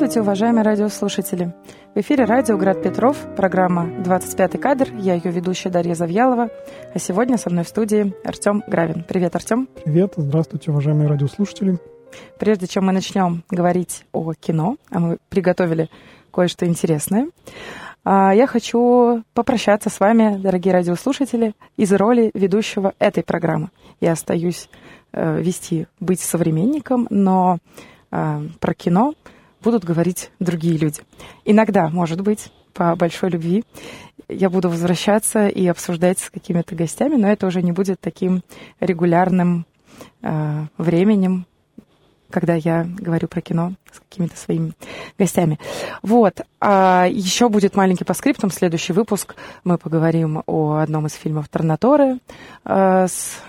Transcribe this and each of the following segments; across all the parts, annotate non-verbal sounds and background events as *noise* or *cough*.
Здравствуйте, уважаемые радиослушатели. В эфире радио «Град Петров», программа «25-й кадр». Я ее ведущая Дарья Завьялова. А сегодня со мной в студии Артем Гравин. Привет, Артем. Привет, здравствуйте, уважаемые радиослушатели. Прежде чем мы начнем говорить о кино, а мы приготовили кое-что интересное, а, я хочу попрощаться с вами, дорогие радиослушатели, из роли ведущего этой программы. Я остаюсь э, вести, быть современником, но э, про кино будут говорить другие люди. Иногда, может быть, по большой любви я буду возвращаться и обсуждать с какими-то гостями, но это уже не будет таким регулярным э, временем, когда я говорю про кино с какими-то своими гостями. Вот. А еще будет маленький по скриптам. Следующий выпуск мы поговорим о одном из фильмов Торнаторы э, с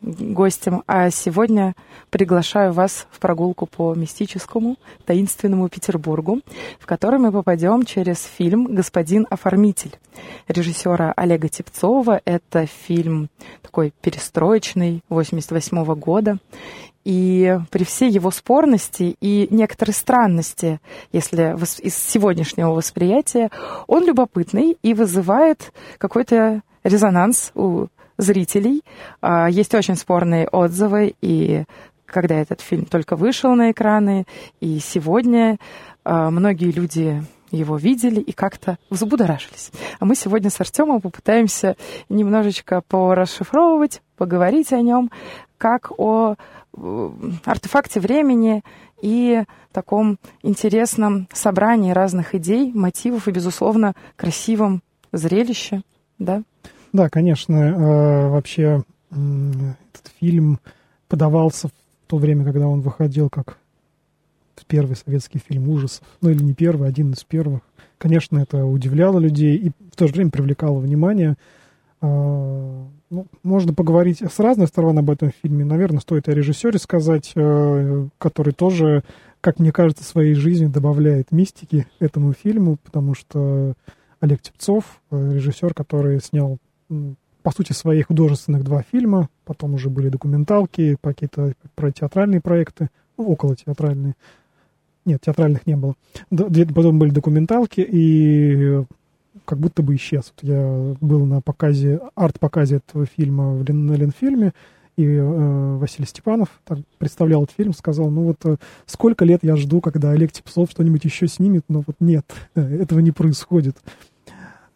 гостем, а сегодня приглашаю вас в прогулку по мистическому, таинственному Петербургу, в который мы попадем через фильм «Господин оформитель» режиссера Олега Тепцова. Это фильм такой перестроечный, 88 -го года. И при всей его спорности и некоторой странности, если из сегодняшнего восприятия, он любопытный и вызывает какой-то резонанс у зрителей. А, есть очень спорные отзывы, и когда этот фильм только вышел на экраны, и сегодня а, многие люди его видели и как-то взбудоражились. А мы сегодня с Артемом попытаемся немножечко порасшифровывать, поговорить о нем, как о э, артефакте времени и таком интересном собрании разных идей, мотивов и, безусловно, красивом зрелище, да? Да, конечно. Э, вообще этот фильм подавался в то время, когда он выходил как первый советский фильм ужасов. Ну или не первый, один из первых. Конечно, это удивляло людей и в то же время привлекало внимание. Э, ну, можно поговорить с разных сторон об этом фильме. Наверное, стоит о режиссере сказать, э, который тоже, как мне кажется, своей жизнью добавляет мистики этому фильму, потому что Олег Тепцов, режиссер, который снял по сути, своих художественных два фильма, потом уже были документалки, какие-то про театральные проекты, ну, около театральные. Нет, театральных не было. Потом были документалки, и как будто бы исчез. Вот я был на показе, арт-показе этого фильма в, на Ленфильме, и э, Василий Степанов так, представлял этот фильм, сказал, ну вот э, сколько лет я жду, когда Олег Тепцов что-нибудь еще снимет, но вот нет, *laughs* этого не происходит.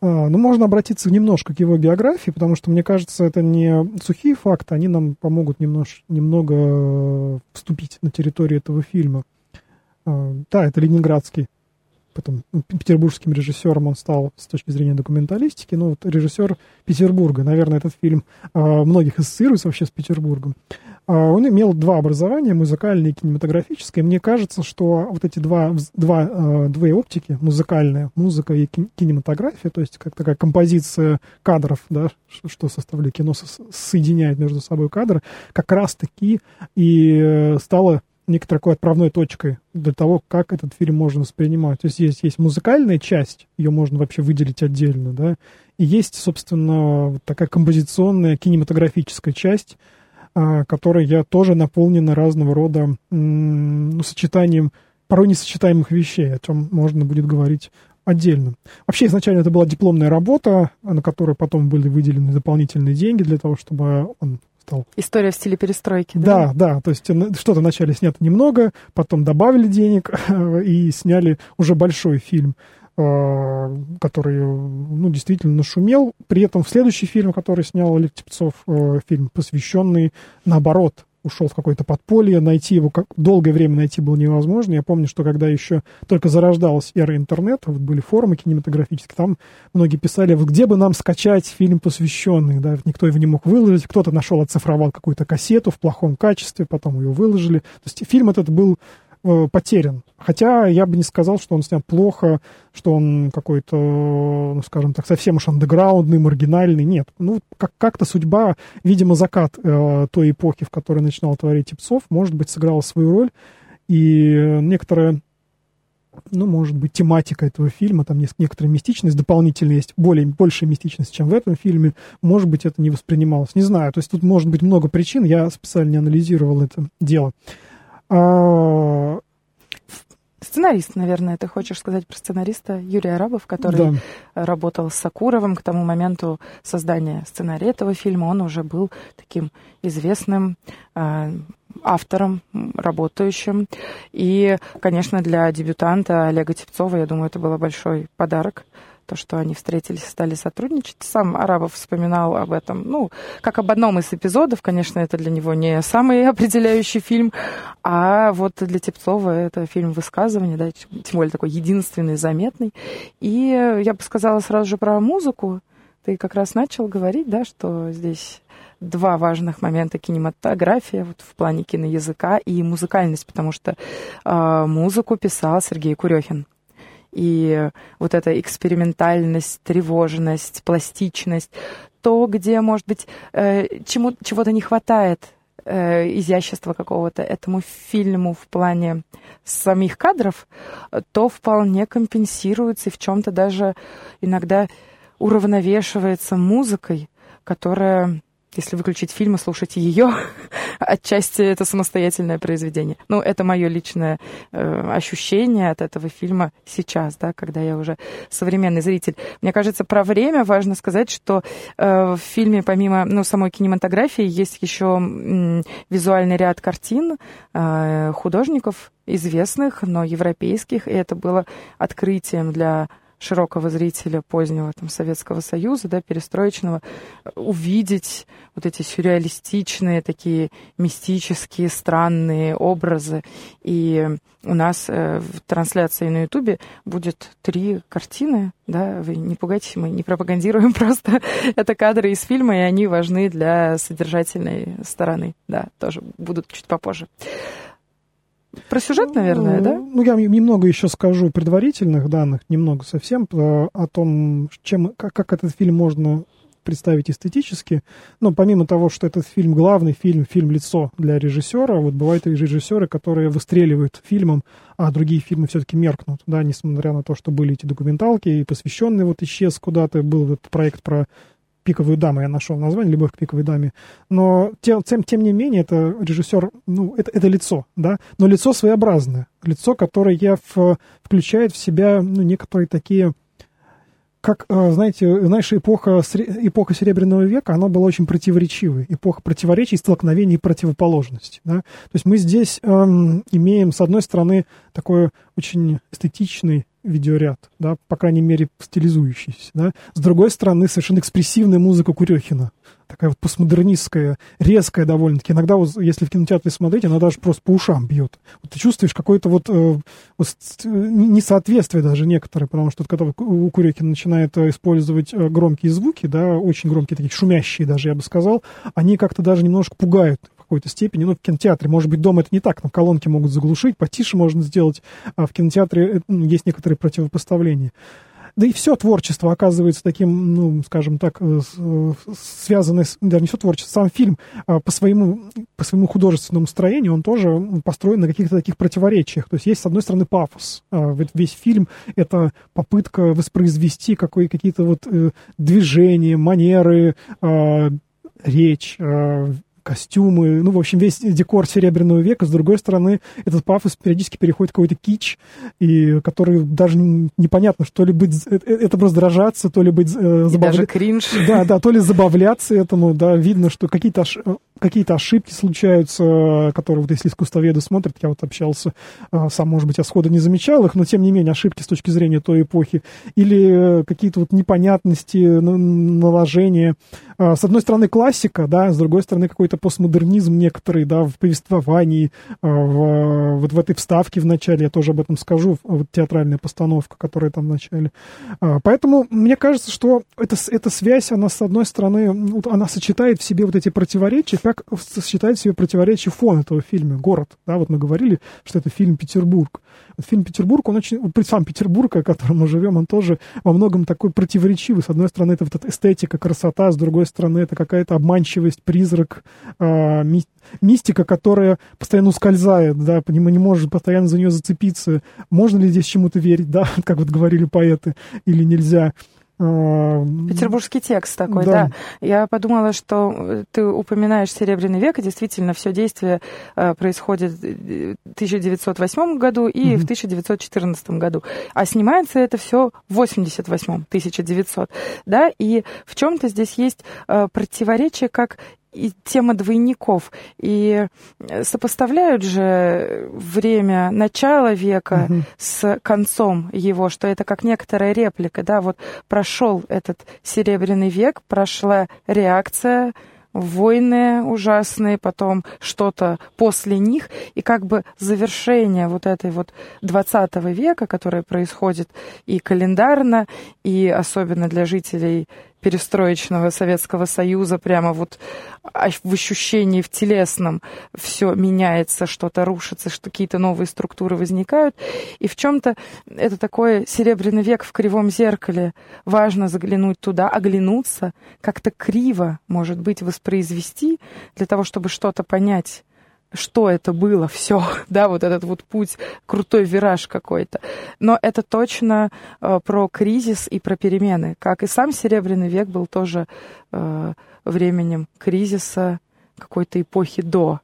А, ну, можно обратиться немножко к его биографии, потому что, мне кажется, это не сухие факты, они нам помогут немнож, немного э, вступить на территорию этого фильма. А, да, это ленинградский, потом ну, петербургским режиссером он стал с точки зрения документалистики, ну, вот режиссер Петербурга. Наверное, этот фильм а, многих ассоциируется вообще с Петербургом. А, он имел два образования, музыкальное и кинематографическое. Мне кажется, что вот эти два, два, а, две оптики, музыкальная, музыка и кинематография, то есть как такая композиция кадров, да, что составляет кино, соединяет между собой кадры, как раз-таки и э, стало некоторой такой отправной точкой для того, как этот фильм можно воспринимать. То есть есть, есть музыкальная часть, ее можно вообще выделить отдельно, да, и есть, собственно, вот такая композиционная кинематографическая часть, которая я тоже наполнена разного рода ну, сочетанием порой несочетаемых вещей, о чем можно будет говорить отдельно. Вообще, изначально это была дипломная работа, на которую потом были выделены дополнительные деньги для того, чтобы он стал... История в стиле перестройки, да? Да, да, то есть что-то вначале снято немного, потом добавили денег *laughs* и сняли уже большой фильм. Э, который, ну, действительно нашумел. При этом в следующий фильм, который снял Олег Тепцов, э, фильм, посвященный, наоборот, ушел в какое-то подполье, найти его как долгое время найти было невозможно. Я помню, что когда еще только зарождалась эра интернета, вот были форумы кинематографические, там многие писали, вот где бы нам скачать фильм посвященный, да, никто его не мог выложить, кто-то нашел, оцифровал какую-то кассету в плохом качестве, потом ее выложили. То есть фильм этот был потерян. Хотя я бы не сказал, что он снят плохо, что он какой-то, ну, скажем так, совсем уж андеграундный, маргинальный. Нет. Ну, как- как-то судьба, видимо, закат э, той эпохи, в которой начинал творить Типцов, может быть, сыграла свою роль. И некоторая ну, может быть, тематика этого фильма, там есть некоторая мистичность дополнительная, есть более, большая мистичность, чем в этом фильме, может быть, это не воспринималось. Не знаю, то есть тут может быть много причин, я специально не анализировал это дело. А, сценарист, наверное, ты хочешь сказать про сценариста Юрия Арабов, который да. работал с Сакуровым к тому моменту создания сценария этого фильма. Он уже был таким известным э, автором, работающим. И, конечно, для дебютанта Олега Тепцова, я думаю, это был большой подарок то, что они встретились и стали сотрудничать. Сам Арабов вспоминал об этом, ну, как об одном из эпизодов. Конечно, это для него не самый *laughs* определяющий фильм, а вот для Тепцова это фильм высказывания, да, тем более такой единственный, заметный. И я бы сказала сразу же про музыку. Ты как раз начал говорить, да, что здесь два важных момента кинематография вот в плане киноязыка и музыкальность, потому что э, музыку писал Сергей Курехин. И вот эта экспериментальность, тревожность, пластичность, то, где, может быть, э, чему, чего-то не хватает э, изящества какого-то этому фильму в плане самих кадров, то вполне компенсируется и в чем-то даже иногда уравновешивается музыкой, которая если выключить фильм и слушать ее, *laughs* отчасти это самостоятельное произведение. Ну, это мое личное э, ощущение от этого фильма сейчас, да, когда я уже современный зритель. Мне кажется, про время важно сказать, что э, в фильме помимо ну, самой кинематографии есть еще м, визуальный ряд картин э, художников известных, но европейских, и это было открытием для широкого зрителя позднего там, Советского Союза, да, перестроечного, увидеть вот эти сюрреалистичные, такие мистические, странные образы. И у нас э, в трансляции на Ютубе будет три картины, да, вы не пугайтесь, мы не пропагандируем *laughs* просто это кадры из фильма, и они важны для содержательной стороны, да, тоже будут чуть попозже. Про сюжет, наверное, да? Ну, я немного еще скажу предварительных данных, немного совсем, э, о том, чем, как, как этот фильм можно представить эстетически. Но помимо того, что этот фильм главный фильм, фильм лицо для режиссера, вот бывают и режиссеры, которые выстреливают фильмом, а другие фильмы все-таки меркнут, да, несмотря на то, что были эти документалки, и посвященный вот исчез куда-то, был этот проект про пиковую даму я нашел название, «Любовь к пиковой даме». Но тем, тем, тем не менее, это режиссер, ну, это, это лицо, да, но лицо своеобразное, лицо, которое в, включает в себя, ну, некоторые такие как, э, знаете, знаешь, эпоха, эпоха Серебряного века, она была очень противоречивой. Эпоха противоречий, столкновений и противоположностей. Да? То есть мы здесь эм, имеем, с одной стороны, такой очень эстетичный видеоряд, да, по крайней мере, стилизующийся, да. С другой стороны, совершенно экспрессивная музыка Курехина, такая вот постмодернистская, резкая довольно-таки. Иногда, вот, если в кинотеатре смотреть, она даже просто по ушам бьет. Вот ты чувствуешь какое-то вот, э, вот несоответствие даже некоторое, потому что когда у Курехина начинает э, использовать э, громкие звуки, да, очень громкие, такие шумящие даже, я бы сказал, они как-то даже немножко пугают какой-то степени. Ну, в кинотеатре, может быть, дома это не так, но колонки могут заглушить, потише можно сделать, а в кинотеатре э, есть некоторые противопоставления. Да и все творчество оказывается таким, ну, скажем так, э, э, связанное, с, даже не все творчество, сам фильм а по своему, по своему художественному строению, он тоже построен на каких-то таких противоречиях. То есть есть, с одной стороны, пафос. А весь фильм — это попытка воспроизвести какие-то вот движения, манеры, а, речь, костюмы, ну, в общем, весь декор Серебряного века. С другой стороны, этот пафос периодически переходит в какой-то кич, и который даже непонятно, что ли быть, это, это раздражаться, то ли быть э, забавляться. кринж. Да, да, то ли забавляться этому, да, видно, что какие-то. Какие ошибки случаются, которые вот если искусствоведы смотрят, я вот общался, э, сам, может быть, я сходу не замечал их, но тем не менее ошибки с точки зрения той эпохи, или какие-то вот непонятности, наложения. Э, с одной стороны классика, да, с другой стороны какой-то постмодернизм некоторый, да, в повествовании, а, в, вот в этой вставке в начале, я тоже об этом скажу, вот театральная постановка, которая там в начале. А, поэтому мне кажется, что эта, эта связь, она, с одной стороны, она сочетает в себе вот эти противоречия, как сочетает в себе противоречия фон этого фильма, город, да, вот мы говорили, что это фильм «Петербург». Вот фильм «Петербург», он очень, сам Петербург, о котором мы живем, он тоже во многом такой противоречивый. С одной стороны, это вот эта эстетика, красота, с другой стороны, это какая-то обманчивость, призрак, э, ми, мистика, которая постоянно ускользает, да, мы не можем постоянно за нее зацепиться. Можно ли здесь чему-то верить, да, *laughs* как вот говорили поэты, или нельзя. Э, Петербургский текст такой, да. да. Я подумала, что э, ты упоминаешь Серебряный век, и действительно все действие э, происходит в 1908 году и угу. в 1914 году. А снимается это все в 88 1900, да, и в чем-то здесь есть противоречие как и тема двойников. И сопоставляют же время начала века угу. с концом его, что это как некоторая реплика, да, вот прошел этот серебряный век, прошла реакция войны ужасные, потом что-то после них, и как бы завершение вот этой вот 20 века, которое происходит и календарно, и особенно для жителей перестроечного Советского Союза, прямо вот в ощущении в телесном все меняется, что-то рушится, что какие-то новые структуры возникают. И в чем-то это такой серебряный век в кривом зеркале. Важно заглянуть туда, оглянуться, как-то криво, может быть, воспроизвести для того, чтобы что-то понять что это было, все, *laughs* да, вот этот вот путь, крутой вираж какой-то. Но это точно э, про кризис и про перемены, как и сам Серебряный век был тоже э, временем кризиса какой-то эпохи до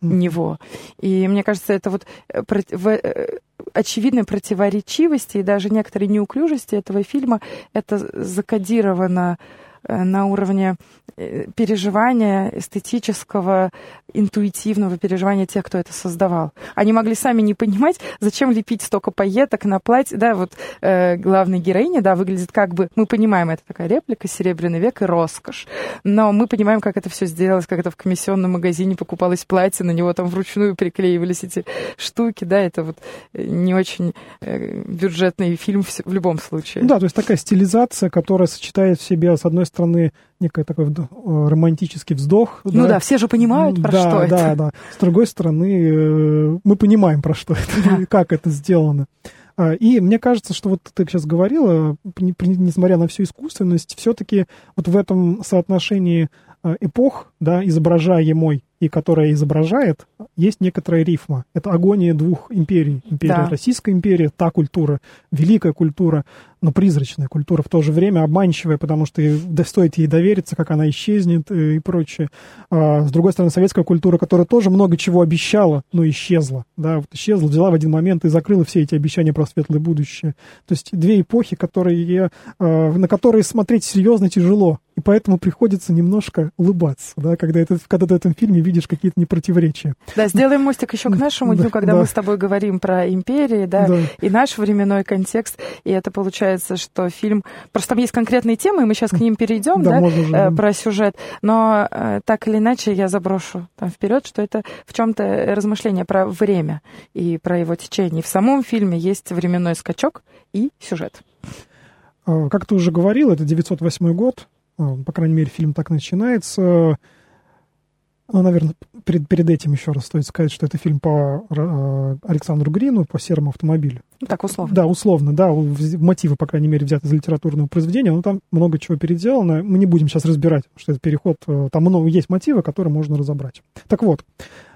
него. И мне кажется, это вот э, в, э, очевидной противоречивости и даже некоторой неуклюжести этого фильма это закодировано Э, на уровне переживания эстетического, интуитивного переживания тех, кто это создавал. Они могли сами не понимать, зачем лепить столько пайеток на платье. Да, вот э, главная героиня, да, выглядит как бы... Мы понимаем, это такая реплика «Серебряный век» и роскошь. Но мы понимаем, как это все сделалось, как это в комиссионном магазине покупалось платье, на него там вручную приклеивались эти штуки. Да, это вот э, не очень э, бюджетный фильм в, в любом случае. Да, то есть такая стилизация, которая сочетает в себе, с одной стороны, стороны, некий такой романтический вздох. Ну да, да все же понимают, про да, что да, это. Да, да. С другой стороны, э, мы понимаем, про что это, да. *laughs* как это сделано. А, и мне кажется, что вот ты сейчас говорила, несмотря на всю искусственность, все-таки вот в этом соотношении э, эпох, да, изображаемой и которая изображает, есть некоторая рифма. Это агония двух империй. Империя да. Российская империя, та культура, великая культура, но призрачная культура, в то же время обманчивая, потому что стоит ей довериться, как она исчезнет э, и прочее. А, с другой стороны, советская культура, которая тоже много чего обещала, но исчезла. Да, вот исчезла, взяла в один момент и закрыла все эти обещания про светлое будущее. То есть две эпохи, которые, а, на которые смотреть серьезно тяжело. И поэтому приходится немножко улыбаться, да, когда, это, когда ты в этом фильме видишь какие-то непротиворечия. Да, сделаем мостик еще к нашему дню, когда да. мы с тобой говорим про империи, да, да, и наш временной контекст. И это получается, что фильм... Просто там есть конкретные темы, и мы сейчас к ним перейдем, да, да же, э, про сюжет. Но э, так или иначе я заброшу там вперед, что это в чем-то размышление про время и про его течение. В самом фильме есть временной скачок и сюжет. А, как ты уже говорил, это 908 год, по крайней мере, фильм так начинается. Ну, наверное, перед, перед этим еще раз стоит сказать, что это фильм по э, Александру Грину, по серому автомобилю. Ну, так, условно. Да, условно, да. Мотивы, по крайней мере, взяты из литературного произведения, но там много чего переделано. Мы не будем сейчас разбирать, что это переход. Э, там много есть мотивы, которые можно разобрать. Так вот,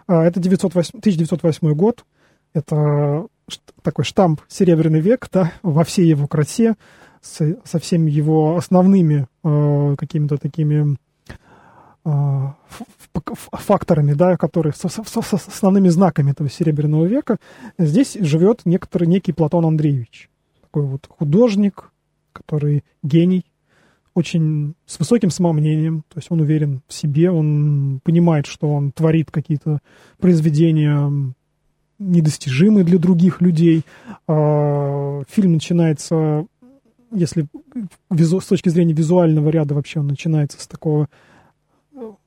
э, это 908, 1908 год. Это такой штамп «Серебряный век», да, во всей его красе, с, со всеми его основными э, какими-то такими а, факторами, да, которые с, с, с основными знаками этого Серебряного века, здесь живет некоторый некий Платон Андреевич. Такой вот художник, который гений, очень с высоким самомнением, то есть он уверен в себе, он понимает, что он творит какие-то произведения недостижимые для других людей. А, фильм начинается, если с точки зрения визуального ряда вообще он начинается с такого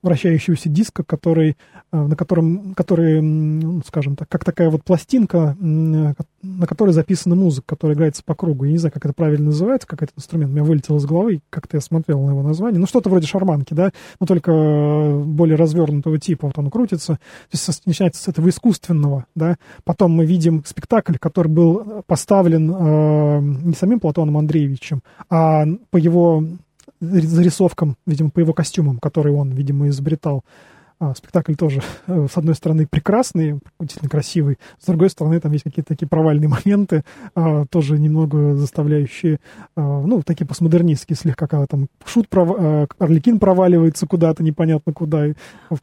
вращающегося диска, который, э, на котором, который, ну, скажем так, как такая вот пластинка, на которой записана музыка, которая играется по кругу. Я не знаю, как это правильно называется, как этот инструмент. У меня вылетел из головы, как-то я смотрел на его название. Ну, что-то вроде шарманки, да, но только более развернутого типа. Вот он крутится. То есть начинается с этого искусственного, да. Потом мы видим спектакль, который был поставлен э, не самим Платоном Андреевичем, а по его зарисовкам, видимо, по его костюмам, которые он, видимо, изобретал. А, спектакль тоже, э, с одной стороны, прекрасный, действительно красивый, с другой стороны, там есть какие-то такие провальные моменты, а, тоже немного заставляющие, а, ну, такие постмодернистские слегка, когда там шут, пров... Орликин проваливается куда-то, непонятно куда.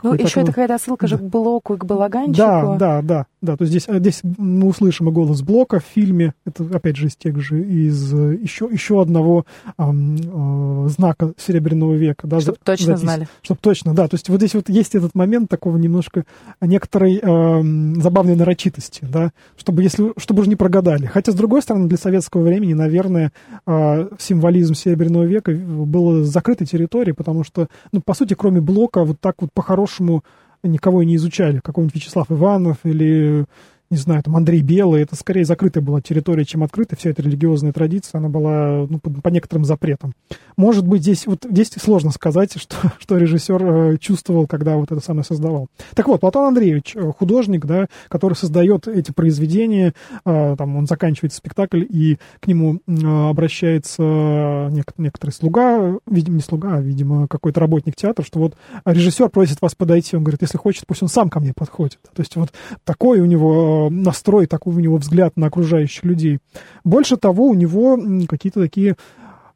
Ну, еще такой... это какая-то отсылка да. же к Блоку и к Балаганчику. Да, да, да, да, то есть здесь, здесь мы услышим и голос Блока в фильме, это, опять же, из тех же, из еще, еще одного а, а, знака Серебряного века. Да, Чтобы точно запись, знали. Чтобы точно, да, то есть вот здесь вот есть этот момент такого немножко некоторой э, забавной нарочитости, да, чтобы, если, чтобы уже не прогадали. Хотя, с другой стороны, для советского времени, наверное, э, символизм Серебряного века был закрытой территорией, потому что, ну, по сути, кроме Блока, вот так вот по-хорошему никого и не изучали. Какой-нибудь Вячеслав Иванов или не знаю, там Андрей Белый, это скорее закрытая была территория, чем открытая. Вся эта религиозная традиция, она была ну, по, по некоторым запретам. Может быть, здесь, вот, здесь сложно сказать, *laughs* что, что режиссер э, чувствовал, когда вот это самое создавал. Так вот, Платон Андреевич, э, художник, да, который создает эти произведения, э, там он заканчивает спектакль, и к нему обращается нек- некоторый слуга, видимо, не слуга, а, видимо, какой-то работник театра, что вот режиссер просит вас подойти, он говорит, если хочет, пусть он сам ко мне подходит. То есть вот такой у него настрой, такой у него взгляд на окружающих людей. Больше того, у него какие-то такие э,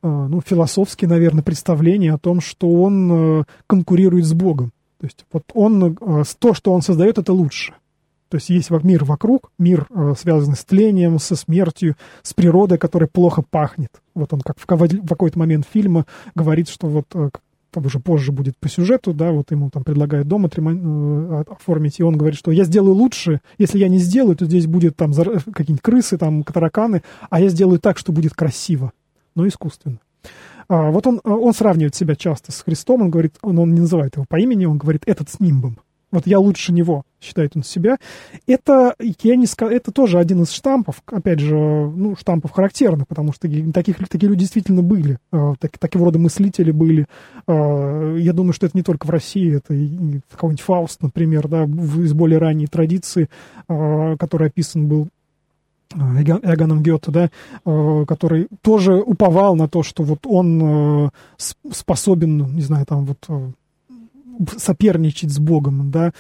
ну, философские, наверное, представления о том, что он э, конкурирует с Богом. То есть вот он, э, то, что он создает, это лучше. То есть есть мир вокруг, мир, связанный с тлением, со смертью, с природой, которая плохо пахнет. Вот он как в какой-то момент фильма говорит, что вот уже позже будет по сюжету, да, вот ему там предлагают дом отремон... Э, оформить, и он говорит, что я сделаю лучше, если я не сделаю, то здесь будет там какие-нибудь крысы, там тараканы, а я сделаю так, что будет красиво, но искусственно. А, вот он, он сравнивает себя часто с Христом, он говорит, он, он не называет его по имени, он говорит, этот с нимбом вот я лучше него, считает он себя. Это, я не скажу, это тоже один из штампов, опять же, ну, штампов характерных, потому что таких, такие люди действительно были, э, так, такого рода мыслители были. Э, я думаю, что это не только в России, это какой-нибудь Фауст, например, да, из более ранней традиции, э, который описан был Эганом Гёте, да, который тоже уповал на то, что вот он способен, не знаю, там вот соперничать с Богом, да,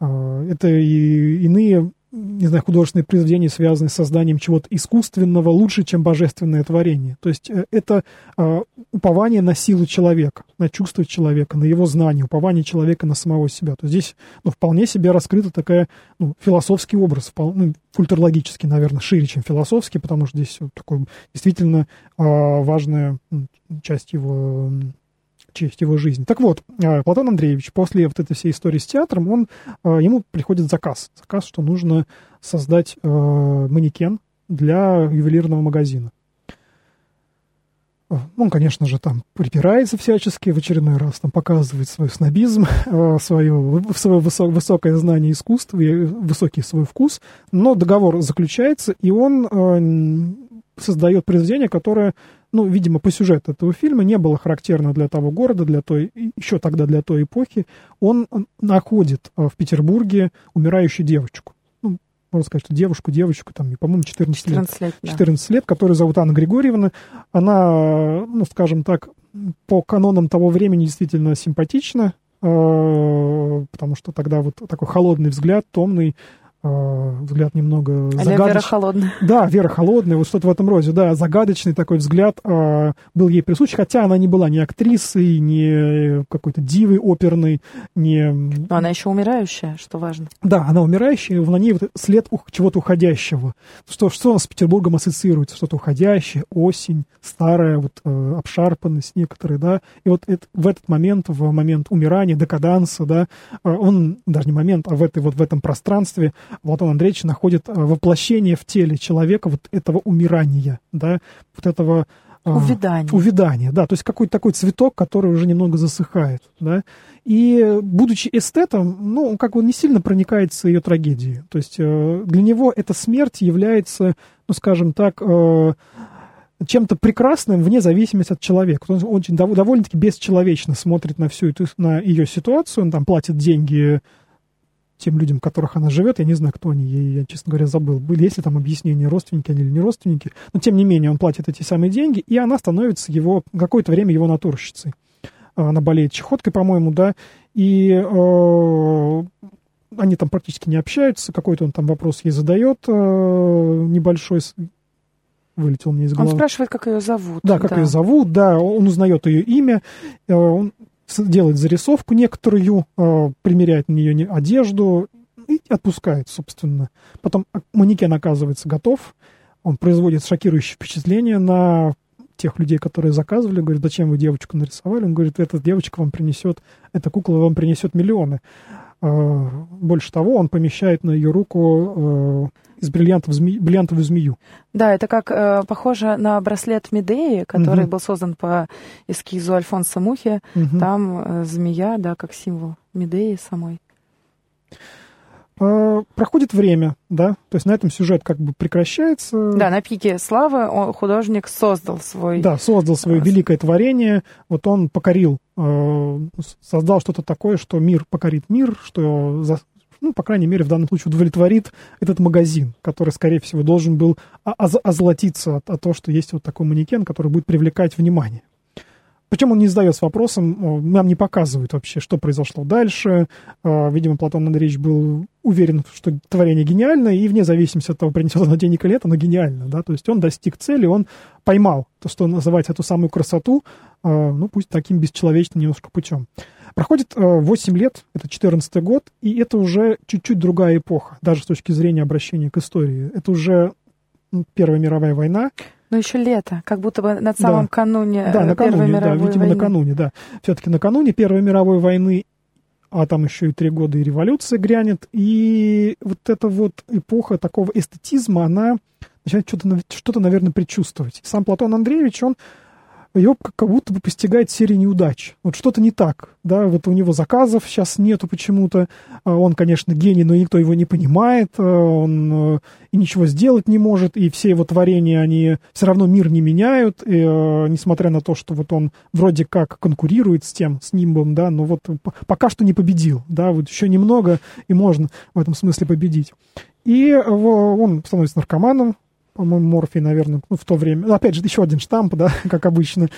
а, это и иные, не знаю, художественные произведения, связанные с созданием чего-то искусственного, лучше, чем божественное творение. То есть э, это а, упование на силу человека, на чувство человека, на его знание, упование человека на самого себя. То есть здесь ну, вполне себе раскрыта такая ну, философский образ, ну, культурологический, наверное, шире, чем философский, потому что здесь вот такой действительно а, важная часть его честь его жизни. Так вот, э, Платон Андреевич после вот этой всей истории с театром, он, э, ему приходит заказ. Заказ, что нужно создать э, манекен для ювелирного магазина. Он, конечно же, там припирается всячески, в очередной раз там показывает свой снобизм, *laughs* свое, свое высокое знание искусства и высокий свой вкус, но договор заключается, и он создает произведение, которое ну, видимо, по сюжету этого фильма не было характерно для того города, для той, еще тогда для той эпохи. Он находит э, в Петербурге умирающую девочку. Ну, можно сказать, что девушку, девочку, там, по-моему, 14, 14 лет. лет 14 да. лет, которую зовут Анна Григорьевна. Она, ну, скажем так, по канонам того времени действительно симпатична, э, потому что тогда вот такой холодный взгляд, томный, взгляд немного а загадочный. Вера холодная. Да, Вера холодная, вот что-то в этом роде, да, загадочный такой взгляд э, был ей присущ, хотя она не была ни актрисой, ни какой-то дивой оперной, ни... Но она еще умирающая, что важно. Да, она умирающая, на ней вот след чего-то уходящего. Что, что с Петербургом ассоциируется? Что-то уходящее, осень, старая, вот э, обшарпанность некоторые, да, и вот это, в этот момент, в момент умирания, декаданса, да, э, он, даже не момент, а в, этой, вот в этом пространстве Платон Андреевич находит э, воплощение в теле человека вот этого умирания, да, вот этого э, Увядание. Увядание, да, то есть какой-то такой цветок, который уже немного засыхает, да. И, будучи эстетом, ну, он как бы не сильно проникается ее трагедией. То есть э, для него эта смерть является, ну, скажем так, чем-то прекрасным вне зависимости от человека. Он очень довольно-таки бесчеловечно смотрит на всю эту, на ее ситуацию, он там платит деньги тем людям, которых она живет, я не знаю, кто они, я, я, честно говоря, забыл, были есть ли там объяснения, родственники они или не родственники, но тем не менее он платит эти самые деньги, и она становится его, какое-то время его натурщицей. Она болеет чехоткой, по-моему, да, и э, они там практически не общаются, какой-то он там вопрос ей задает э, небольшой, вылетел мне из головы. Он спрашивает, как ее зовут. Да, как да. ее зовут, да, он узнает ее имя, э, он делает зарисовку некоторую, э, примеряет на нее одежду и отпускает, собственно. Потом манекен оказывается готов, он производит шокирующее впечатление на тех людей, которые заказывали, говорит, зачем вы девочку нарисовали? Он говорит, эта девочка вам принесет, эта кукла вам принесет миллионы. Э, больше того, он помещает на ее руку э, из бриллиантов зме... бриллиантовую змею. Да, это как э, похоже на браслет Медеи, который угу. был создан по эскизу Альфонса Мухи. Угу. Там э, змея, да, как символ Медеи самой. Э, проходит время, да, то есть на этом сюжет как бы прекращается. Да, на пике славы он, художник создал свой... Да, создал свое великое творение, вот он покорил, создал что-то такое, что мир покорит мир, что, ну, по крайней мере, в данном случае удовлетворит этот магазин, который, скорее всего, должен был озолотиться от, от того, что есть вот такой манекен, который будет привлекать внимание. Причем он не задается вопросом, нам не показывают вообще, что произошло дальше. А, видимо, Платон Андреевич был уверен, что творение гениально, и вне зависимости от того, принесет оно денег или нет, оно гениально. Да? То есть он достиг цели, он поймал то, что называется эту самую красоту, а, ну пусть таким бесчеловечным немножко путем. Проходит 8 а, лет, это 14 год, и это уже чуть-чуть другая эпоха, даже с точки зрения обращения к истории. Это уже Первая мировая война. Но еще лето, как будто бы над самым да. кануне да, э, накануне, Первой мировой да, видимо, войны. накануне, да. Все-таки накануне Первой мировой войны, а там еще и три года и революция грянет, и вот эта вот эпоха такого эстетизма, она начинает что-то, что-то наверное, предчувствовать. Сам Платон Андреевич, он его как будто бы постигает серия неудач. Вот что-то не так, да, вот у него заказов сейчас нету почему-то, а он, конечно, гений, но никто его не понимает, а он э, и ничего сделать не может, и все его творения, они все равно мир не меняют, и, э, несмотря на то, что вот он вроде как конкурирует с тем, с Нимбом, да, но вот пока что не победил, да, вот еще немного, и можно в этом смысле победить. И он становится наркоманом, по-моему, морфий, наверное, ну, в то время. Ну, опять же, еще один штамп, да, *laughs* как обычно,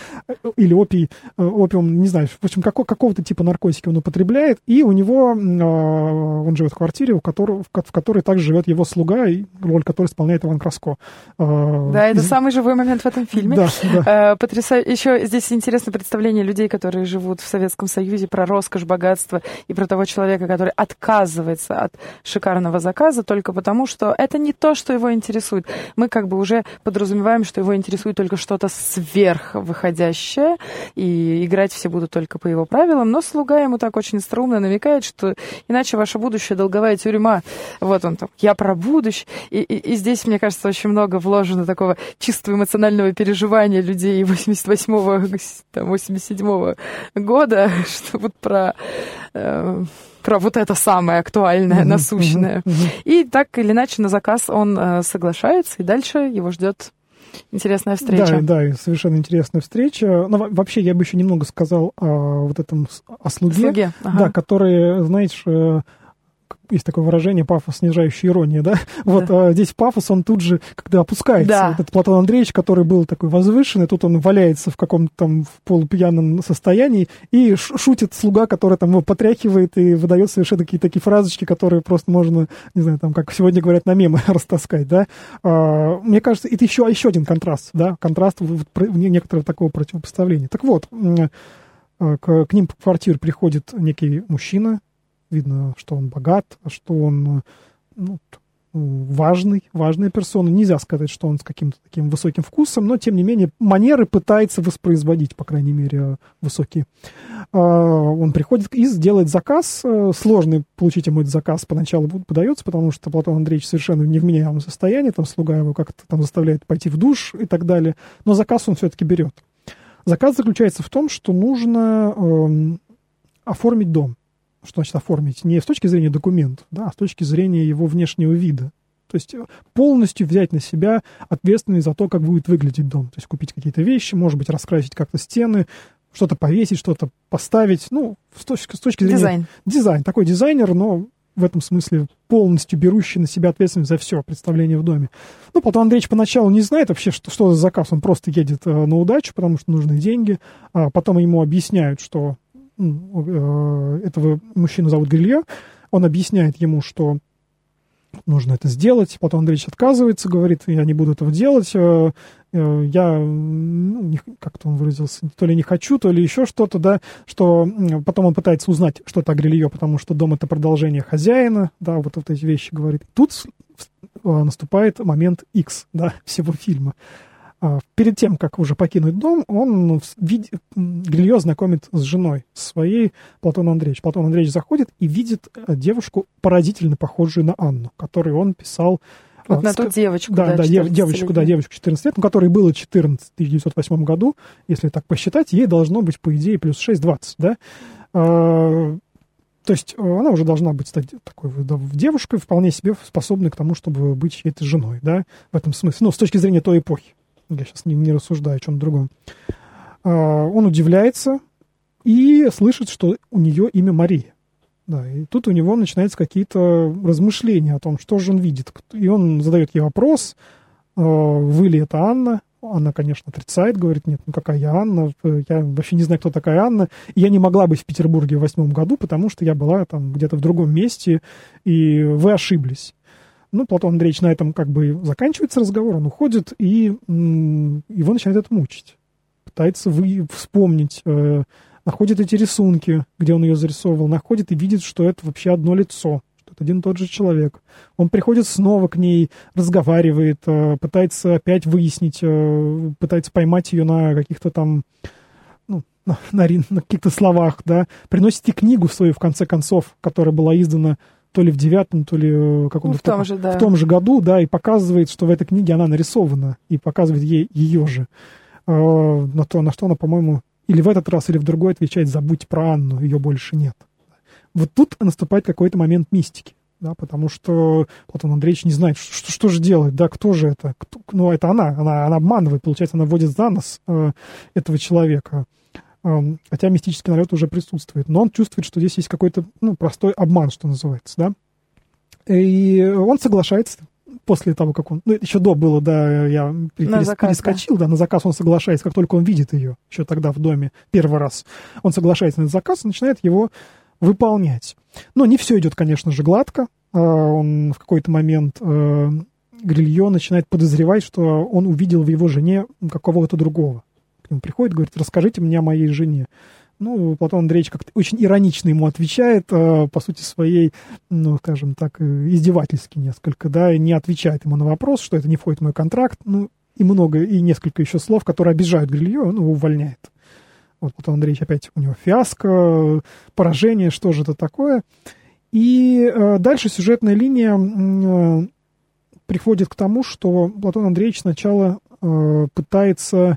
или опий, э, опиум, не знаю, в общем, какого- какого-то типа наркотики он употребляет, и у него, э, он живет в квартире, у которого, в которой также живет его слуга, и роль которой исполняет Иван Краско. Э, да, это из... самый живой момент в этом фильме. *laughs* Да, да. Э, потрясающе. Еще здесь интересно представление людей, которые живут в Советском Союзе, про роскошь, богатство и про того человека, который отказывается от шикарного заказа только потому, что это не то, что его интересует. Мы как бы уже подразумеваем, что его интересует только что-то сверхвыходящее, и играть все будут только по его правилам, но слуга ему так очень струмно намекает, что иначе ваше будущее долговая тюрьма. Вот он там, я про будущее. И, и, и здесь, мне кажется, очень много вложено такого чистого эмоционального переживания людей 88-го, 87-го года, *laughs* что вот про... Э, про вот это самое актуальное, насущное. И так или иначе на заказ он э, соглашается, и дальше его ждет интересная встреча. Да, да, совершенно интересная встреча. Но вообще я бы еще немного сказал о вот этом о слуге, слуге ага. да, который, знаешь, есть такое выражение пафос, снижающая ирония, да? *laughs* Вот да. А, здесь пафос, он тут же, когда опускается. Да. Этот Платон Андреевич, который был такой возвышенный, тут он валяется в каком-то там полупьяном состоянии и шутит слуга, который там его потряхивает и выдает совершенно какие-то такие фразочки, которые просто можно, не знаю, там, как сегодня говорят, на мемы *laughs* растаскать, да? А, мне кажется, это еще, еще один контраст, да? Контраст вот, некоторого такого противопоставления. Так вот, к, к ним в квартиру приходит некий мужчина, видно, что он богат, что он ну, важный, важная персона. Нельзя сказать, что он с каким-то таким высоким вкусом, но, тем не менее, манеры пытается воспроизводить, по крайней мере, высокие. Он приходит и делает заказ. Сложно получить ему этот заказ поначалу подается, потому что Платон Андреевич совершенно не в невменяемом состоянии, там слуга его как-то там заставляет пойти в душ и так далее. Но заказ он все-таки берет. Заказ заключается в том, что нужно э, оформить дом что значит оформить, не с точки зрения документов, да, а с точки зрения его внешнего вида. То есть полностью взять на себя ответственность за то, как будет выглядеть дом. То есть купить какие-то вещи, может быть, раскрасить как-то стены, что-то повесить, что-то поставить. Ну, с точки, с точки зрения... Дизайн. Дизайн. Такой дизайнер, но в этом смысле полностью берущий на себя ответственность за все представление в доме. Ну, Платон Андреевич поначалу не знает вообще, что, что за заказ. Он просто едет э, на удачу, потому что нужны деньги. А потом ему объясняют, что этого мужчину зовут Грилье, он объясняет ему, что нужно это сделать. Платон Андреевич отказывается, говорит, я не буду этого делать, э, э, я, ну, как-то он выразился, то ли не хочу, то ли еще что-то, да, что потом он пытается узнать, что это Агрилье, потому что дом — это продолжение хозяина, да, вот, вот эти вещи говорит. Тут э, наступает момент X, да, всего фильма. А, перед тем, как уже покинуть дом, он вид... Гилье знакомит с женой своей, Платон Андреевич. Платон Андреевич заходит и видит э, девушку, поразительно похожую на Анну, которую он писал вот а, на ту девочку, да, да, девочку, да, девочку 14 лет, ну, которой было 14 в 1908 году, если так посчитать, ей должно быть, по идее, плюс 6, 20, да. А, то есть э, она уже должна быть стать такой девушкой, вполне себе способной к тому, чтобы быть чьей-то женой, да, в этом смысле, ну, с точки зрения той эпохи. Я сейчас не, не рассуждаю о чем другом. А, он удивляется и слышит, что у нее имя Мария. Да, и тут у него начинаются какие-то размышления о том, что же он видит. И он задает ей вопрос, а, вы ли это Анна? Она, конечно, отрицает, говорит, нет, ну какая я Анна, я вообще не знаю, кто такая Анна. И я не могла быть в Петербурге в восьмом году, потому что я была там где-то в другом месте, и вы ошиблись. Ну, Платон Андреевич на этом как бы заканчивается разговор, он уходит, и его начинает это мучить. Пытается вы, вспомнить, э, находит эти рисунки, где он ее зарисовывал, находит и видит, что это вообще одно лицо, что это один и тот же человек. Он приходит снова к ней, разговаривает, э, пытается опять выяснить, э, пытается поймать ее на каких-то там ну, на, на, на каких-то словах, да, приносит и книгу свою, в конце концов, которая была издана то ли в девятом, то ли э, каком-то ну, в, том же, да. в том же году, да, и показывает, что в этой книге она нарисована, и показывает ей ее же. Э, на, то, на что она, по-моему, или в этот раз, или в другой отвечает «забудь про Анну, ее больше нет». Вот тут наступает какой-то момент мистики, да, потому что Платон Андреевич не знает, что, что же делать, да, кто же это, кто, ну, это она, она, она обманывает, получается, она вводит за нос э, этого человека хотя мистический налет уже присутствует. Но он чувствует, что здесь есть какой-то ну, простой обман, что называется, да. И он соглашается после того, как он... Ну, еще до было, да, я перес, заказ, перескочил, да. да, на заказ он соглашается, как только он видит ее, еще тогда в доме, первый раз. Он соглашается на этот заказ и начинает его выполнять. Но не все идет, конечно же, гладко. А, он в какой-то момент э, Грилье начинает подозревать, что он увидел в его жене какого-то другого нему приходит, говорит, расскажите мне о моей жене. Ну, Платон Андреевич как-то очень иронично ему отвечает, э, по сути своей, ну, скажем так, э, издевательски несколько, да, и не отвечает ему на вопрос, что это не входит в мой контракт, ну, и много, и несколько еще слов, которые обижают Грилье, он его увольняет. Вот Платон Андреевич опять, у него фиаско, поражение, что же это такое. И э, дальше сюжетная линия приходит к тому, что Платон Андреевич сначала пытается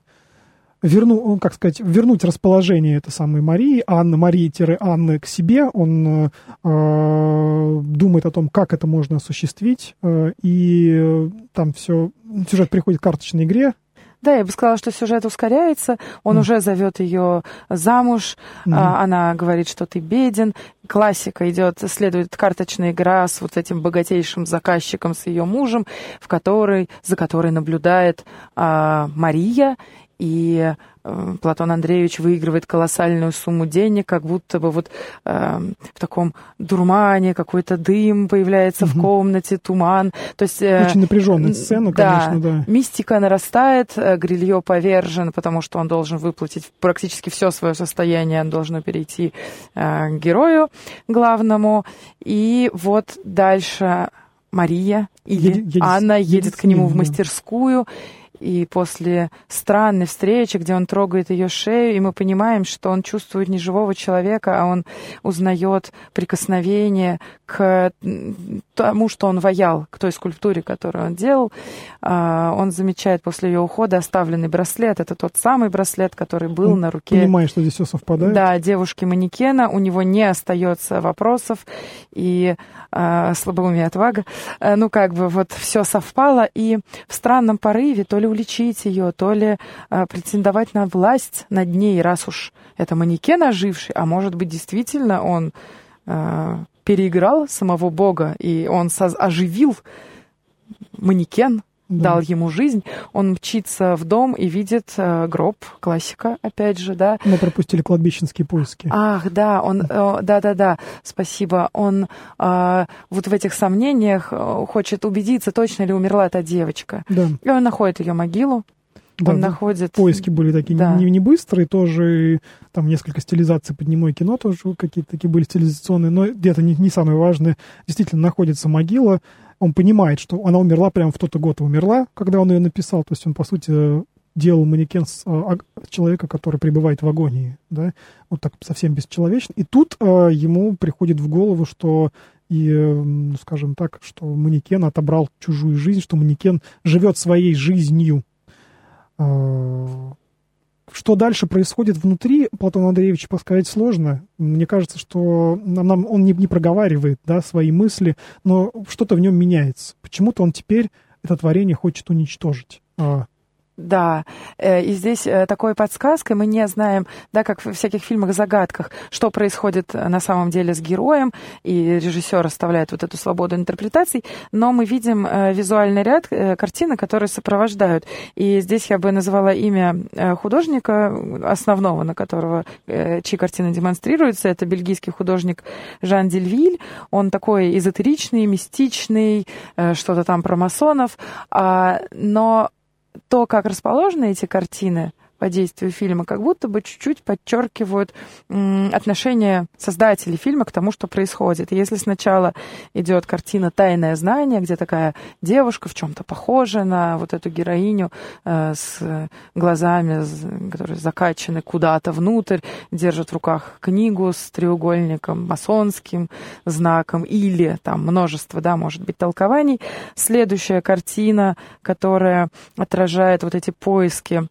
верну, как сказать, вернуть расположение этой самой Марии, Анны, Марии-Анны к себе. Он э, думает о том, как это можно осуществить, э, и там все, сюжет приходит к карточной игре, да, я бы сказала, что сюжет ускоряется. Он mm. уже зовет ее замуж. Mm. А, она говорит, что ты беден. Классика идет, следует карточная игра с вот этим богатейшим заказчиком, с ее мужем, в которой, за которой наблюдает а, Мария и э, Платон Андреевич выигрывает колоссальную сумму денег, как будто бы вот э, в таком дурмане какой-то дым появляется угу. в комнате, туман. То есть, э, Очень напряженная сцена, да, конечно, да. Мистика нарастает, э, Грилье повержен, потому что он должен выплатить практически все свое состояние, он должен перейти э, к герою главному. И вот дальше Мария или едет, Анна едет, едет к нему в мастерскую. И после странной встречи, где он трогает ее шею, и мы понимаем, что он чувствует не живого человека, а он узнает прикосновение к тому, что он ваял, к той скульптуре, которую он делал. А, он замечает после ее ухода оставленный браслет. Это тот самый браслет, который был он на руке. Понимает, что здесь все совпадает. Да, девушки-манекена. У него не остается вопросов. И э, слабоумие отвага. Ну, как бы вот все совпало. И в странном порыве то ли уличить ее, то ли э, претендовать на власть над ней, раз уж это манекен оживший, а может быть, действительно он э, переиграл самого Бога, и он оживил манекен, да. дал ему жизнь, он мчится в дом и видит э, гроб, классика, опять же, да. Мы пропустили кладбищенские поиски. Ах, да, он, э, да-да-да, спасибо. Он э, вот в этих сомнениях э, хочет убедиться, точно ли умерла та девочка. Да. И он находит ее могилу, да, он находит... Поиски были такие да. не, не быстрые, тоже там несколько стилизаций под немое кино тоже какие-то такие были стилизационные, но где-то не, не самое важное. Действительно находится могила, он понимает, что она умерла прямо в тот год умерла, когда он ее написал, то есть он, по сути, делал манекен с, а, человека, который пребывает в агонии, да, вот так совсем бесчеловечно. И тут а, ему приходит в голову, что и, скажем так, что манекен отобрал чужую жизнь, что манекен живет своей жизнью, а, что дальше происходит внутри Платона Андреевича сказать сложно. Мне кажется, что нам, он не, не проговаривает да, свои мысли, но что-то в нем меняется. Почему-то он теперь это творение хочет уничтожить. А, да, э, и здесь э, такой подсказкой мы не знаем, да, как в всяких фильмах-загадках, что происходит э, на самом деле с героем, и режиссер оставляет вот эту свободу интерпретаций, но мы видим визуальный ряд картины, которые сопровождают. И здесь я бы назвала имя художника, основного, на которого, чьи картины демонстрируются, это бельгийский художник Жан Дельвиль. Он такой эзотеричный, мистичный, что-то там про масонов, а, но то, как расположены эти картины, по действию фильма, как будто бы чуть-чуть подчеркивают отношение создателей фильма к тому, что происходит. И если сначала идет картина «Тайное знание», где такая девушка в чем-то похожа на вот эту героиню э, с глазами, которые закачаны куда-то внутрь, держит в руках книгу с треугольником, масонским знаком или там множество, да, может быть, толкований. Следующая картина, которая отражает вот эти поиски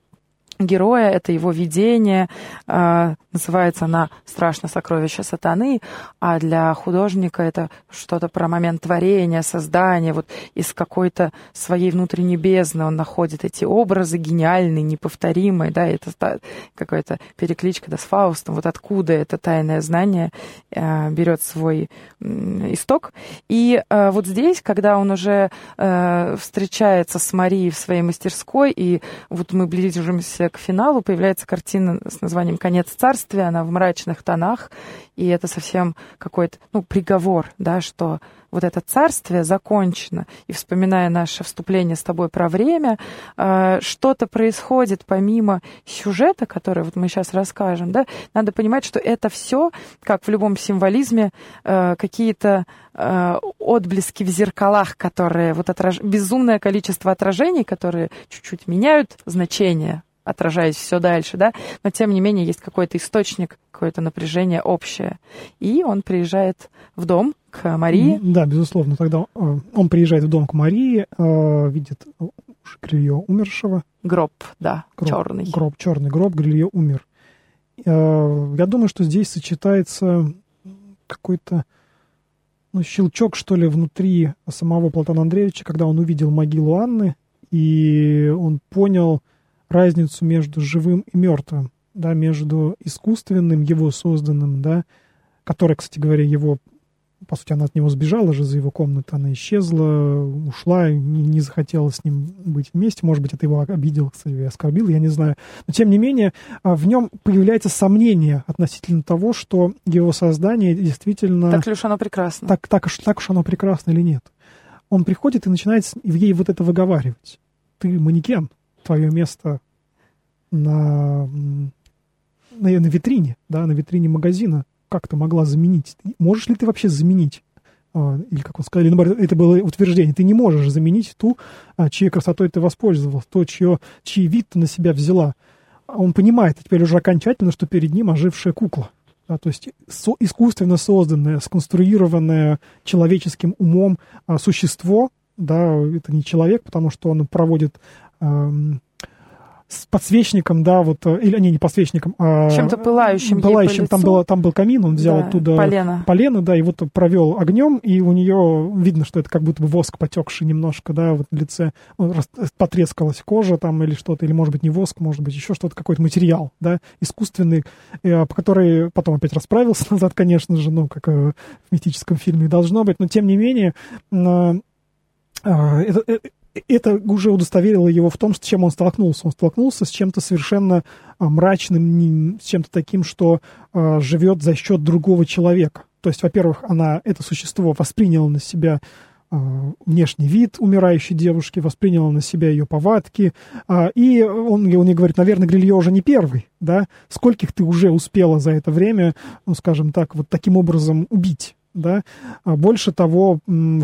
героя, это его видение. Э, называется она «Страшно сокровище сатаны», а для художника это что-то про момент творения, создания, вот из какой-то своей внутренней бездны он находит эти образы гениальные, неповторимые, да, это какая-то перекличка да, с Фаустом, вот откуда это тайное знание э, берет свой исток. И э, вот здесь, когда он уже э, встречается с Марией в своей мастерской, и вот мы близимся к финалу появляется картина с названием «Конец царствия», она в мрачных тонах, и это совсем какой-то, ну, приговор, да, что вот это царствие закончено. И вспоминая наше вступление с тобой про время, э, что-то происходит помимо сюжета, который вот мы сейчас расскажем, да, надо понимать, что это все, как в любом символизме, э, какие-то э, отблески в зеркалах, которые вот отраж... безумное количество отражений, которые чуть-чуть меняют значение отражаясь все дальше, да, но тем не менее есть какой-то источник, какое-то напряжение общее. И он приезжает в дом к Марии. Да, безусловно. Тогда э, он приезжает в дом к Марии, э, видит Грилье умершего. Гроб, да, гроб, черный. Гроб, черный гроб, Грилье умер. Э, я думаю, что здесь сочетается какой-то ну, щелчок, что ли, внутри самого Платона Андреевича, когда он увидел могилу Анны, и он понял, разницу между живым и мертвым, да, между искусственным, его созданным, да, которое, кстати говоря, его, по сути, она от него сбежала же за его комнаты, она исчезла, ушла, не, не захотела с ним быть вместе, может быть, это его обидело, кстати, оскорбил, я не знаю. Но, тем не менее, а, в нем появляется сомнение относительно того, что его создание действительно... Так ли уж оно прекрасно? Так, так, так уж оно прекрасно или нет. Он приходит и начинает ей вот это выговаривать. Ты манекен, твое место на, на, на витрине, да, на витрине магазина. Как ты могла заменить? Можешь ли ты вообще заменить? А, или, как он сказал, это было утверждение, ты не можешь заменить ту, а, чьей красотой ты воспользовался, то, чье, чьи вид ты на себя взяла. Он понимает теперь уже окончательно, что перед ним ожившая кукла. Да, то есть со, искусственно созданное, сконструированное человеческим умом а, существо, да, это не человек, потому что он проводит с подсвечником, да, вот, э, или не, не подсвечником, а... Чем-то пылающим Пылающим, там, было, там был камин, он взял да, оттуда... Полено. Полено, да, и вот провел огнем, и у нее видно, что это как будто бы воск потекший немножко, да, вот в лице, ну, потрескалась кожа там или что-то, или, может быть, не воск, может быть, еще что-то, какой-то материал, да, искусственный, э, по который потом опять расправился *laughs* назад, конечно же, ну, как э, в мистическом фильме должно быть, но, тем не менее, это, это уже удостоверило его в том, с чем он столкнулся. Он столкнулся с чем-то совершенно а, мрачным, с чем-то таким, что а, живет за счет другого человека. То есть, во-первых, она, это существо восприняло на себя а, внешний вид умирающей девушки, восприняла на себя ее повадки. И он, он мне говорит, наверное, Грилье уже не первый, да? Скольких ты уже успела за это время, ну, скажем так, вот таким образом убить? Да? А больше того,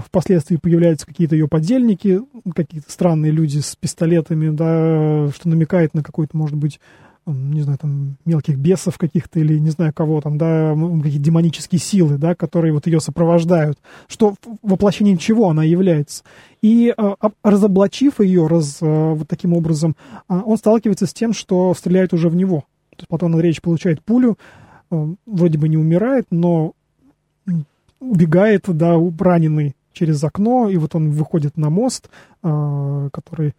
впоследствии появляются какие-то ее подельники, какие-то странные люди с пистолетами, да, что намекает на какой-то, может быть, не знаю, там, мелких бесов каких-то или не знаю кого там, да, какие-то демонические силы, да, которые вот ее сопровождают, что воплощением чего она является. И э, разоблачив ее раз, вот таким образом, он сталкивается с тем, что стреляют уже в него. То есть Платон Андреевич получает пулю, вроде бы не умирает, но убегает, да, раненый через окно, и вот он выходит на мост, э, который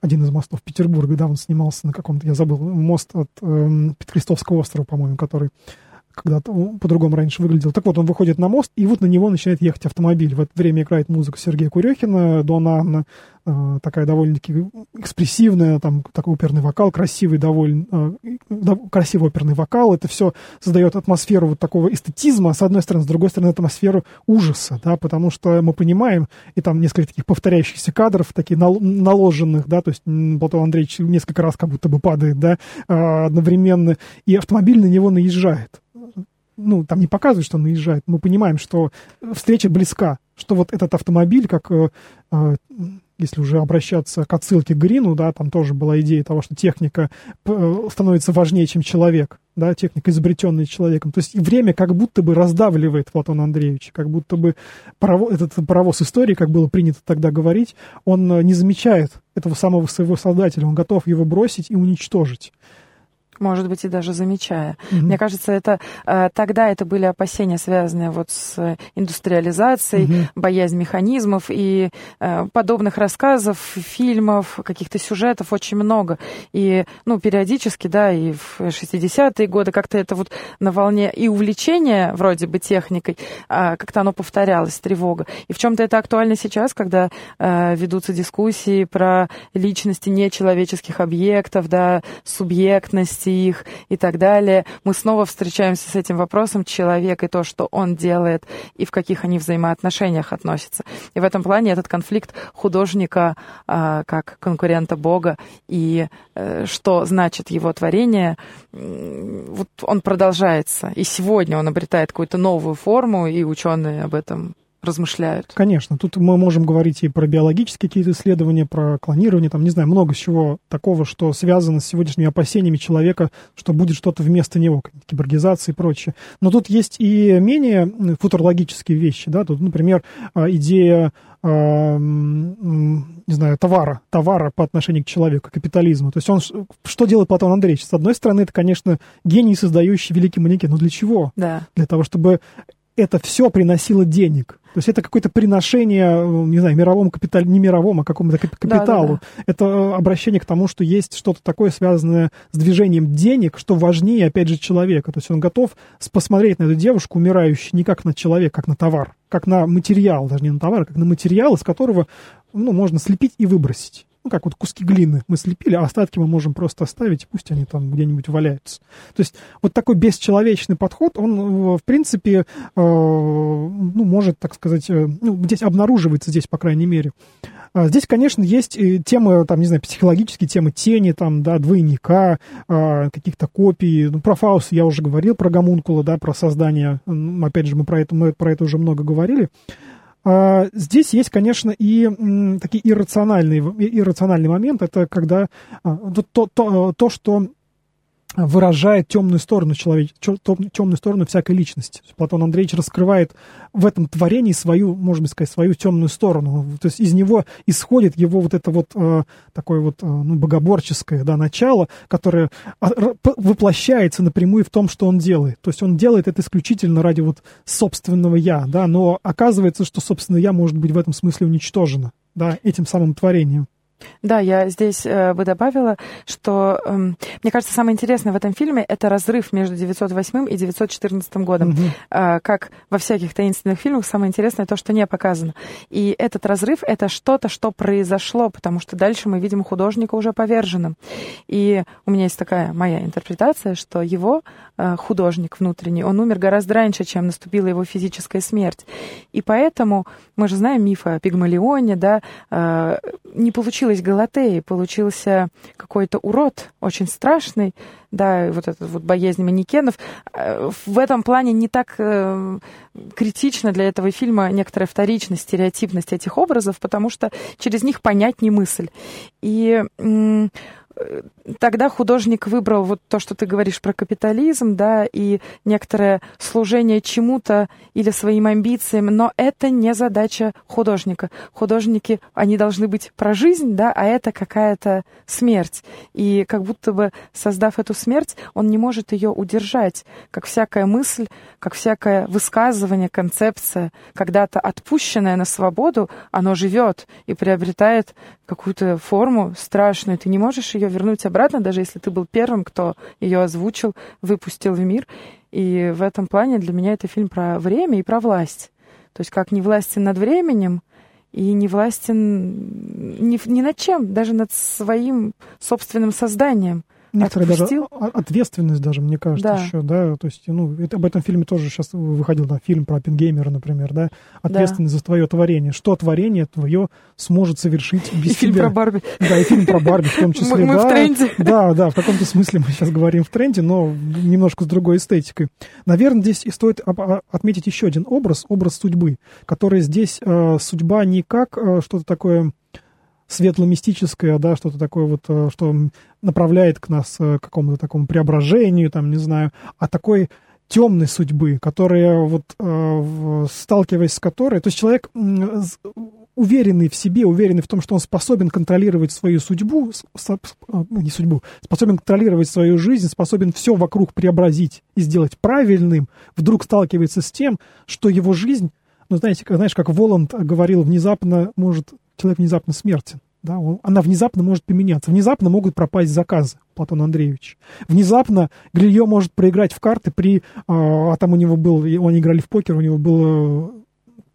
один из мостов Петербурга, да, он снимался на каком-то, я забыл, мост от э, Петрестовского острова, по-моему, который когда-то по-другому раньше выглядел. Так вот, он выходит на мост, и вот на него начинает ехать автомобиль. В это время играет музыка Сергея Курехина, Дона Анна, э, такая довольно-таки экспрессивная, там такой оперный вокал, красивый довольно, э, да, красивый оперный вокал. Это все создает атмосферу вот такого эстетизма, с одной стороны, с другой стороны, атмосферу ужаса, да, потому что мы понимаем, и там несколько таких повторяющихся кадров, таких нал- наложенных, да, то есть Платон Андреевич несколько раз как будто бы падает, да, э, одновременно, и автомобиль на него наезжает ну, там не показывают, что наезжает. Мы понимаем, что встреча близка, что вот этот автомобиль, как, э, э, если уже обращаться к отсылке к Грину, да, там тоже была идея того, что техника э, становится важнее, чем человек, да, техника, изобретенная человеком. То есть время как будто бы раздавливает Платона Андреевича, как будто бы паровоз, этот паровоз истории, как было принято тогда говорить, он не замечает этого самого своего создателя, он готов его бросить и уничтожить может быть, и даже замечая. Mm-hmm. Мне кажется, это э, тогда это были опасения, связанные вот с индустриализацией, mm-hmm. боязнь механизмов и э, подобных рассказов, фильмов, каких-то сюжетов очень много. И, ну, периодически, да, и в 60-е годы как-то это вот на волне и увлечения вроде бы техникой, а как-то оно повторялось, тревога. И в чем-то это актуально сейчас, когда э, ведутся дискуссии про личности нечеловеческих объектов, да, субъектности их и так далее. Мы снова встречаемся с этим вопросом человека и то, что он делает, и в каких они взаимоотношениях относятся. И в этом плане этот конфликт художника а, как конкурента Бога и а, что значит его творение, вот он продолжается. И сегодня он обретает какую-то новую форму, и ученые об этом размышляют. Конечно, тут мы можем говорить и про биологические какие-то исследования, про клонирование, там, не знаю, много чего такого, что связано с сегодняшними опасениями человека, что будет что-то вместо него, киборгизация и прочее. Но тут есть и менее футурологические вещи, да, тут, например, а, идея а, не знаю, товара, товара по отношению к человеку, капитализму. То есть он, что делает Платон Андреевич? С одной стороны, это, конечно, гений, создающий великий манекен. Но для чего? Да. Для того, чтобы это все приносило денег. То есть это какое-то приношение, не знаю, мировому капиталу, не мировому, а какому-то капиталу. Да, да, да. Это э, обращение к тому, что есть что-то такое, связанное с движением денег, что важнее, опять же, человека. То есть он готов посмотреть на эту девушку, умирающую, не как на человека, как на товар, как на материал, даже не на товар, а как на материал, из которого ну, можно слепить и выбросить ну, как вот куски глины мы слепили, а остатки мы можем просто оставить, пусть они там где-нибудь валяются. То есть вот такой бесчеловечный подход, он, э, в принципе, э, ну, может, так сказать, э, ну, здесь обнаруживается здесь, по крайней мере. А здесь, конечно, есть темы, там, не знаю, психологические темы тени, там, да, двойника, а, каких-то копий. Ну, про Фауст я уже говорил, про гомункула, да, про создание. Опять же, мы про это, мы про это уже много говорили. А, здесь есть, конечно, и такие иррациональные, иррациональный момент. Это когда а, то, то, то что выражает темную сторону человека, темную сторону всякой личности. Платон Андреевич раскрывает в этом творении свою, можно сказать, свою темную сторону. То есть из него исходит его вот это вот э, такое вот э, ну, богоборческое да, начало, которое а, воплощается напрямую в том, что он делает. То есть он делает это исключительно ради вот собственного «я», да, но оказывается, что собственное «я» может быть в этом смысле уничтожено да, этим самым творением. Да, я здесь э, бы добавила, что э, мне кажется, самое интересное в этом фильме это разрыв между 908 и 914 годом. Угу. Э, как во всяких таинственных фильмах, самое интересное то, что не показано. И этот разрыв это что-то, что произошло, потому что дальше мы видим художника уже поверженным. И у меня есть такая моя интерпретация, что его э, художник внутренний, он умер гораздо раньше, чем наступила его физическая смерть. И поэтому мы же знаем миф о Пигмалионе, да, э, не получилось Галатеи, получился какой-то урод, очень страшный, да, вот этот вот боязнь манекенов. Э, в этом плане не так э, критично для этого фильма некоторая вторичность, стереотипность этих образов, потому что через них понять не мысль. И тогда художник выбрал вот то, что ты говоришь про капитализм, да, и некоторое служение чему-то или своим амбициям, но это не задача художника. Художники, они должны быть про жизнь, да, а это какая-то смерть. И как будто бы, создав эту смерть, он не может ее удержать. Как всякая мысль, как всякое высказывание, концепция, когда-то отпущенная на свободу, оно живет и приобретает какую-то форму страшную. Ты не можешь ее вернуть обратно, даже если ты был первым, кто ее озвучил, выпустил в мир. И в этом плане для меня это фильм про время и про власть. То есть как не властен над временем, и не властен ни, ни над чем, даже над своим собственным созданием. Некоторая даже ответственность даже, мне кажется, да. еще, да, то есть, ну, это, об этом фильме тоже сейчас выходил, да, фильм про Оппенгеймера, например, да, ответственность да. за твое творение, что творение твое сможет совершить без и тебя. фильм про Барби. Да, и фильм про Барби в том числе, мы, мы да. в тренде. Да, да, в каком-то смысле мы сейчас говорим в тренде, но немножко с другой эстетикой. Наверное, здесь и стоит отметить еще один образ, образ судьбы, который здесь э, судьба не как э, что-то такое светло-мистическое, да, что-то такое вот, э, что направляет к нас э, к какому-то такому преображению, там, не знаю, а такой темной судьбы, которая вот э, сталкиваясь с которой, то есть человек уверенный в себе, уверенный в том, что он способен контролировать свою судьбу, не судьбу, способен контролировать свою жизнь, способен все вокруг преобразить и сделать правильным, вдруг сталкивается с тем, что его жизнь, ну, знаете, как, знаешь, как Воланд говорил, внезапно может человек внезапно смертен. Да, он, она внезапно может поменяться. Внезапно могут пропасть заказы Платон Андреевич. Внезапно Гилье может проиграть в карты при... А, а там у него был... Они играли в покер, у него был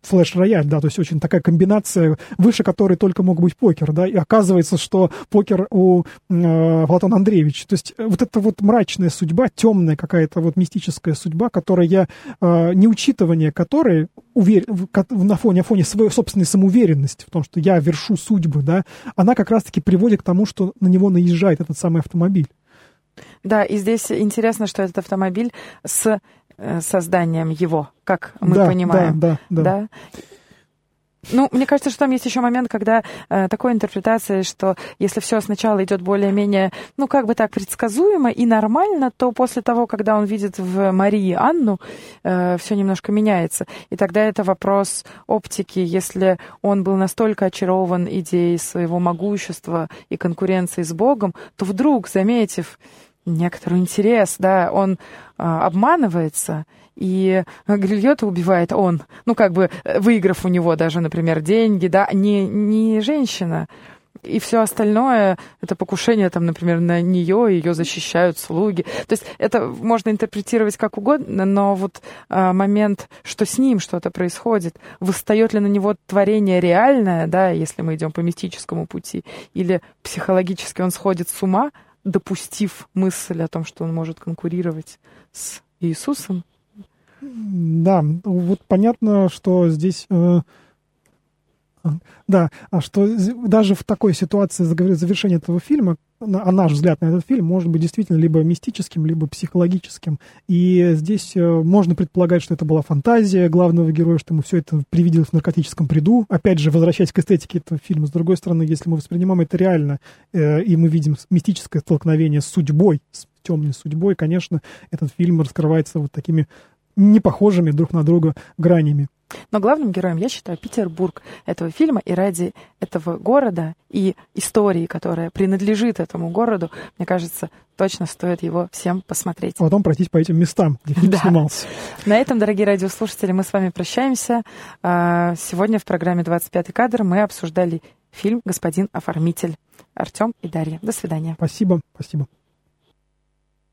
флеш-рояль, да, то есть очень такая комбинация, выше которой только мог быть покер, да, и оказывается, что покер у э, Платона Андреевича. То есть э, вот эта вот мрачная судьба, темная какая-то вот мистическая судьба, которая, э, неучитывание которой увер... на фоне, на фоне своей собственной самоуверенности в том, что я вершу судьбы, да, она как раз-таки приводит к тому, что на него наезжает этот самый автомобиль. Да, и здесь интересно, что этот автомобиль с созданием его, как мы да, понимаем. Да, да, да. да? Ну, мне кажется, что там есть еще момент, когда э, такой интерпретации, что если все сначала идет более-менее, ну, как бы так, предсказуемо и нормально, то после того, когда он видит в Марии Анну, э, все немножко меняется. И тогда это вопрос оптики. Если он был настолько очарован идеей своего могущества и конкуренции с Богом, то вдруг, заметив некоторый интерес, да, он а, обманывается, и Грильота убивает он, ну, как бы э, выиграв у него даже, например, деньги, да, не, не женщина. И все остальное это покушение, там, например, на нее, ее защищают слуги. То есть это можно интерпретировать как угодно, но вот а, момент, что с ним что-то происходит, восстает ли на него творение реальное, да, если мы идем по мистическому пути, или психологически он сходит с ума, допустив мысль о том, что он может конкурировать с Иисусом. Да, вот понятно, что здесь э, да, а что даже в такой ситуации завершения этого фильма, на наш взгляд на этот фильм, может быть действительно либо мистическим, либо психологическим. И здесь э, можно предполагать, что это была фантазия главного героя, что ему все это привиделось в наркотическом приду. Опять же, возвращаясь к эстетике этого фильма, с другой стороны, если мы воспринимаем это реально, э, и мы видим мистическое столкновение с судьбой, с темной судьбой, конечно, этот фильм раскрывается вот такими непохожими друг на друга гранями. Но главным героем я считаю Петербург этого фильма, и ради этого города и истории, которая принадлежит этому городу, мне кажется, точно стоит его всем посмотреть. А потом пройтись по этим местам, где фильм да. снимался. На этом, дорогие радиослушатели, мы с вами прощаемся. А, сегодня в программе «25 кадр» мы обсуждали фильм «Господин оформитель». Артем и Дарья. До свидания. Спасибо, спасибо.